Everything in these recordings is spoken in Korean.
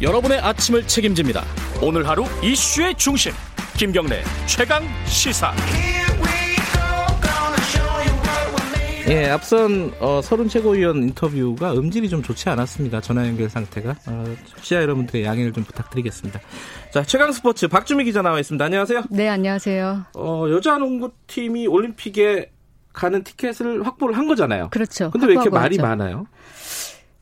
여러분의 아침을 책임집니다. 오늘 하루 이슈의 중심 김경래 최강 시사. 예, 앞선 어, 서른 최고위원 인터뷰가 음질이 좀 좋지 않았습니다. 전화 연결 상태가. 어, 청취자 여러분들의 양해를 좀 부탁드리겠습니다. 자, 최강 스포츠 박주미 기자 나와 있습니다. 안녕하세요. 네, 안녕하세요. 어, 여자 농구팀이 올림픽에 가는 티켓을 확보를 한 거잖아요. 그렇죠. 근데 왜 이렇게 말이 왔죠. 많아요?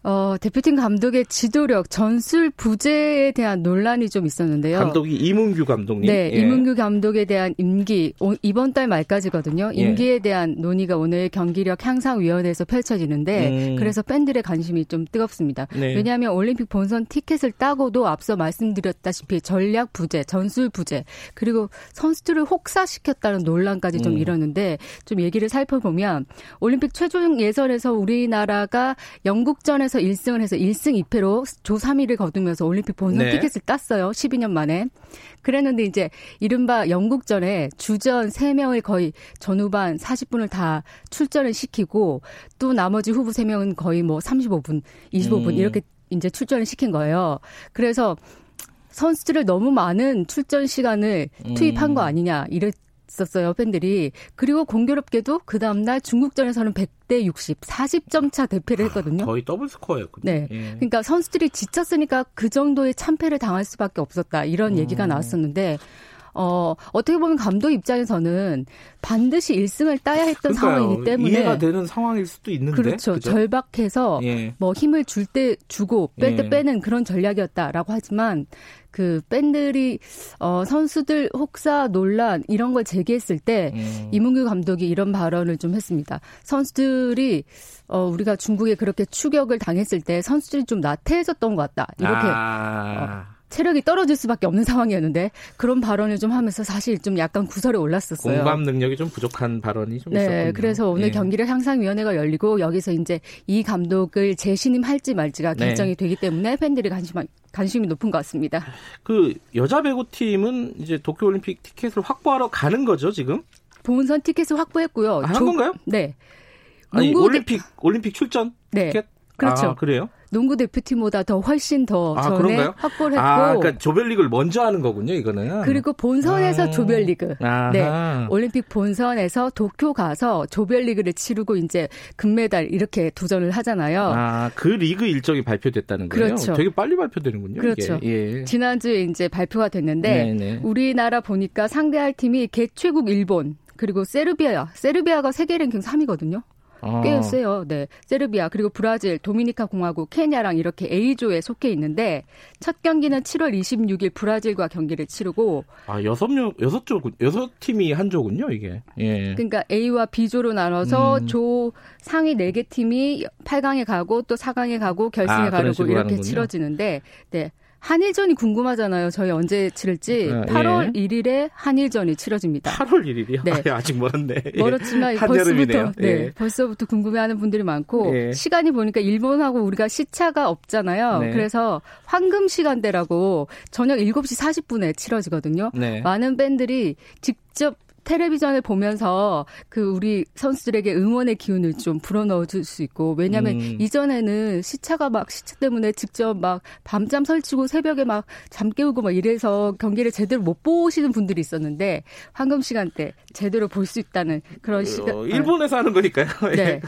어, 대표팀 감독의 지도력, 전술 부재에 대한 논란이 좀 있었는데요. 감독이 이문규 감독님. 네, 예. 이문규 감독에 대한 임기 이번 달 말까지거든요. 예. 임기에 예. 대한 논의가 오늘 경기력 향상 위원회에서 펼쳐지는데 음. 그래서 팬들의 관심이 좀 뜨겁습니다. 네. 왜냐하면 올림픽 본선 티켓을 따고도 앞서 말씀드렸다시피 전략 부재, 전술 부재, 그리고 선수들을 혹사시켰다는 논란까지 좀 음. 일었는데 좀 얘기를 살펴보면 올림픽 최종 예선에서 우리나라가 영국전에서 해서 1승을 해서 1승 2패로 조 3위를 거두면서 올림픽 본선 네. 티켓을 땄어요. 12년 만에. 그랬는데 이제 이른바 영국전에 주전 3명을 거의 전후반 40분을 다 출전을 시키고 또 나머지 후보 3명은 거의 뭐 35분, 25분 음. 이렇게 이제 출전을 시킨 거예요. 그래서 선수들을 너무 많은 출전 시간을 투입한 거 음. 아니냐 이랬 있었어요, 팬들이. 그리고 공교롭게도 그 다음날 중국전에서는 100대 60, 40점 차 대패를 아, 했거든요. 거의 더블 스코어였군요. 네. 예. 그러니까 선수들이 지쳤으니까 그 정도의 참패를 당할 수밖에 없었다. 이런 음. 얘기가 나왔었는데 어, 어떻게 보면 감독 입장에서는 반드시 1승을 따야 했던 그러니까요. 상황이기 때문에 이해가 되는 상황일 수도 있는데 그렇죠. 그죠? 절박해서 예. 뭐 힘을 줄 때 주고 뺄때 예. 빼는 그런 전략이었다라고 하지만 그 팬들이 어 선수들 혹사 논란 이런 걸 제기했을 때 음. 이문규 감독이 이런 발언을 좀 했습니다. 선수들이 어 우리가 중국에 그렇게 추격을 당했을 때 선수들이 좀 나태해졌던 것 같다. 이렇게 아. 어, 체력이 떨어질 수밖에 없는 상황이었는데 그런 발언을 좀 하면서 사실 좀 약간 구설에 올랐었어요. 공감 능력이 좀 부족한 발언이 좀 네, 있었군요. 그래서 오늘 예. 경기를 향상위원회가 열리고 여기서 이제 이 감독을 재신임할지 말지가 네. 결정이 네. 되기 때문에 팬들이 관심 관심이 높은 것 같습니다. 그 여자 배구팀은 이제 도쿄올림픽 티켓을 확보하러 가는 거죠 지금? 본선 티켓을 확보했고요. 아, 한 건가요? 네. 아니 올림픽 올림픽 출전 네. 티켓? 그렇죠. 아, 그래요? 농구 대표팀보다 더 훨씬 더 아, 전에 그런가요? 확보를 했고 아, 그러니까 조별리그를 먼저 하는 거군요, 이거는. 그리고 본선에서 아. 조별리그. 아하. 네. 올림픽 본선에서 도쿄 가서 조별리그를 치르고 이제 금메달 이렇게 도전을 하잖아요. 아, 그 리그 일정이 발표됐다는 거예요. 그렇죠. 되게 빨리 발표되는군요. 그렇죠. 예. 지난주에 이제 발표가 됐는데 네네. 우리나라 보니까 상대할 팀이 개최국 일본 그리고 세르비아. 세르비아가 세계 랭킹 3위거든요. 아. 꽤 세요. 네. 세르비아 그리고 브라질, 도미니카 공화국, 케냐랑 이렇게 A조에 속해 있는데 첫 경기는 7월 26일 브라질과 경기를 치르고 아, 여섯 명 여섯 조 여섯 팀이 한 조군요, 이게. 예. 그러니까 A와 B조로 나눠서 음. 조 상위 4개 팀이 8강에 가고 또 4강에 가고 결승에 아, 가려고 이렇게. 치러지는데 네. 한일전이 궁금하잖아요. 저희 언제 치를지. 아, 8월 예. 1일에 한일전이 치러집니다. 8월 1일이요? 네. 아, 직 멀었네. 예. 멀었지만 벌써부터 네, 예. 벌써부터 궁금해하는 분들이 많고 예. 시간이 보니까 일본하고 우리가 시차가 없잖아요. 네. 그래서 황금 시간대라고 저녁 7시 40분에 치러지거든요. 네. 많은 밴들이 직접 텔레비전을 보면서 그 우리 선수들에게 응원의 기운을 좀 불어넣어 줄 수 있고 왜냐하면 음. 이전에는 시차가 막 시차 때문에 직접 막 밤잠 설치고 새벽에 막 잠 깨우고 막 이래서 경기를 제대로 못 보시는 분들이 있었는데 황금 시간대 제대로 볼 수 있다는 그런 시간. 어, 일본에서 하는 거니까요. 네.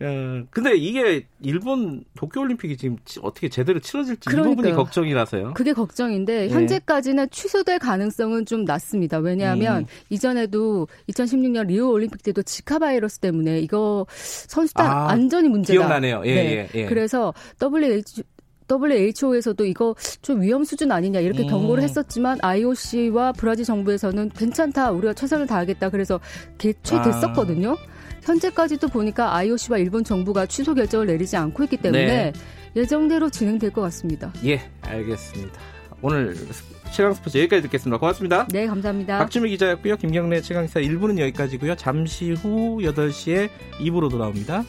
어, 근데 이게 일본 도쿄올림픽이 지금 어떻게 제대로 치러질지 그러니까요. 이 부분이 걱정이라서요. 그게 걱정인데 네. 현재까지는 취소될 가능성은 좀 낮습니다. 왜냐하면 음. 이전에도 때도 2016년 리오 올림픽 때도 지카 바이러스 때문에 이거 선수단 아, 안전이 문제다. 기억나네요. 예, 네. 예, 예. 그래서 WHO WHO에서도 이거 좀 위험 수준 아니냐 이렇게 음. 경고를 했었지만 IOC와 브라질 정부에서는 괜찮다 우리가 최선을 다하겠다 그래서 개최됐었거든요. 아. 현재까지도 보니까 IOC와 일본 정부가 취소 결정을 내리지 않고 있기 때문에 네. 예정대로 진행될 것 같습니다. 예, 알겠습니다. 오늘 최강 스포츠 여기까지 듣겠습니다. 고맙습니다. 네, 감사합니다. 박주미 기자였고요. 김경래 최강사 1부는 여기까지고요. 잠시 후 8시에 2부로 돌아옵니다.